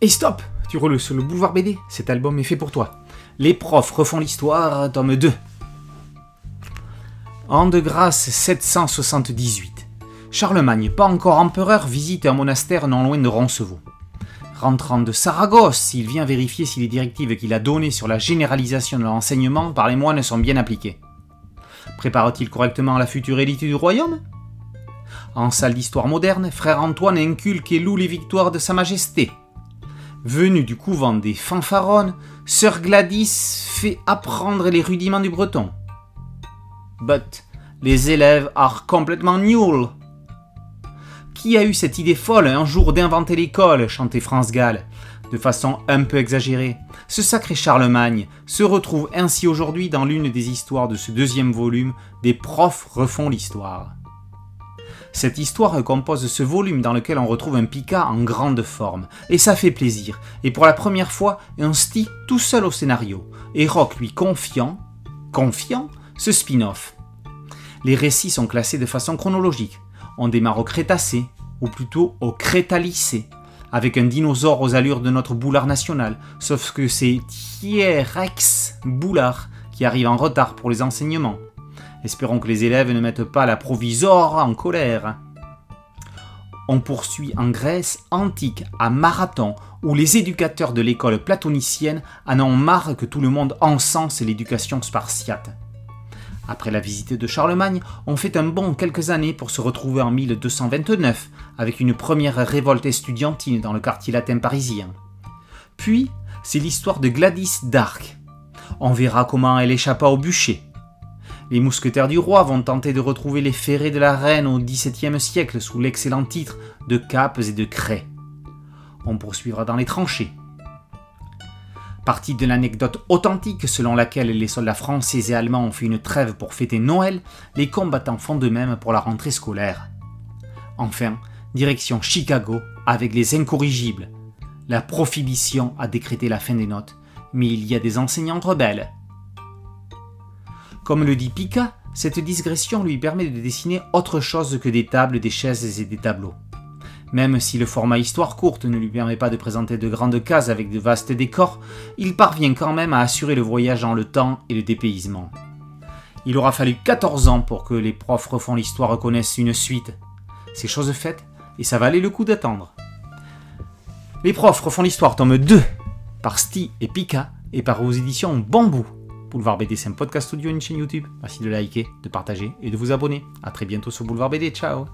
Et stop Tu roules sur le boulevard BD, cet album est fait pour toi. Les profs refont l'histoire, tome 2. An de grâce 778. Charlemagne, pas encore empereur, visite un monastère non loin de Roncevaux. Rentrant de Saragosse, il vient vérifier si les directives qu'il a données sur la généralisation de l'enseignement par les moines sont bien appliquées. Prépare-t-il correctement la future élite du royaume? En salle d'histoire moderne, frère Antoine inculque et loue les victoires de Sa Majesté. Venu du couvent des fanfaronnes, sœur Gladys fait apprendre les rudiments du breton. But les élèves are complètement nuls. Qui a eu cette idée folle un jour d'inventer l'école chantait France Gall, de façon un peu exagérée. Ce sacré Charlemagne se retrouve ainsi aujourd'hui dans l'une des histoires de ce deuxième volume des profs refont l'histoire. Cette histoire compose ce volume dans lequel on retrouve un Pika en grande forme, et ça fait plaisir, et pour la première fois, un Sti tout seul au scénario, et Rock lui confiant, confiant, ce spin-off. Les récits sont classés de façon chronologique. On démarre au Crétacé, ou plutôt au Crétalicé, avec un dinosaure aux allures de notre boulard national, sauf que c'est T-Rex Boulard qui arrive en retard pour les enseignements. Espérons que les élèves ne mettent pas la provisore en colère. On poursuit en Grèce antique, à Marathon, où les éducateurs de l'école platonicienne en ont marre que tout le monde encense l'éducation spartiate. Après la visite de Charlemagne, on fait un bond quelques années pour se retrouver en 1229 avec une première révolte estudiantine dans le quartier latin parisien. Puis, c'est l'histoire de Gladys d'Arc. On verra comment elle échappa au bûcher. Les mousquetaires du roi vont tenter de retrouver les ferrets de la reine au XVIIe siècle sous l'excellent titre de capes et de craies. On poursuivra dans les tranchées. Partie de l'anecdote authentique selon laquelle les soldats français et allemands ont fait une trêve pour fêter Noël, les combattants font de même pour la rentrée scolaire. Enfin, direction Chicago avec les incorrigibles. La prohibition a décrété la fin des notes, mais il y a des enseignants rebelles. Comme le dit Pika, cette digression lui permet de dessiner autre chose que des tables, des chaises et des tableaux. Même si le format histoire courte ne lui permet pas de présenter de grandes cases avec de vastes décors, il parvient quand même à assurer le voyage dans le temps et le dépaysement. Il aura fallu 14 ans pour que les profs refont l'histoire reconnaissent une suite. C'est chose faite et ça valait le coup d'attendre. Les profs refont l'histoire tome 2 par Sti et Pika et par vos éditions Bambou. Boulevard BD, c'est un podcast audio une chaîne YouTube. Merci de liker, de partager et de vous abonner. A très bientôt sur Boulevard BD. Ciao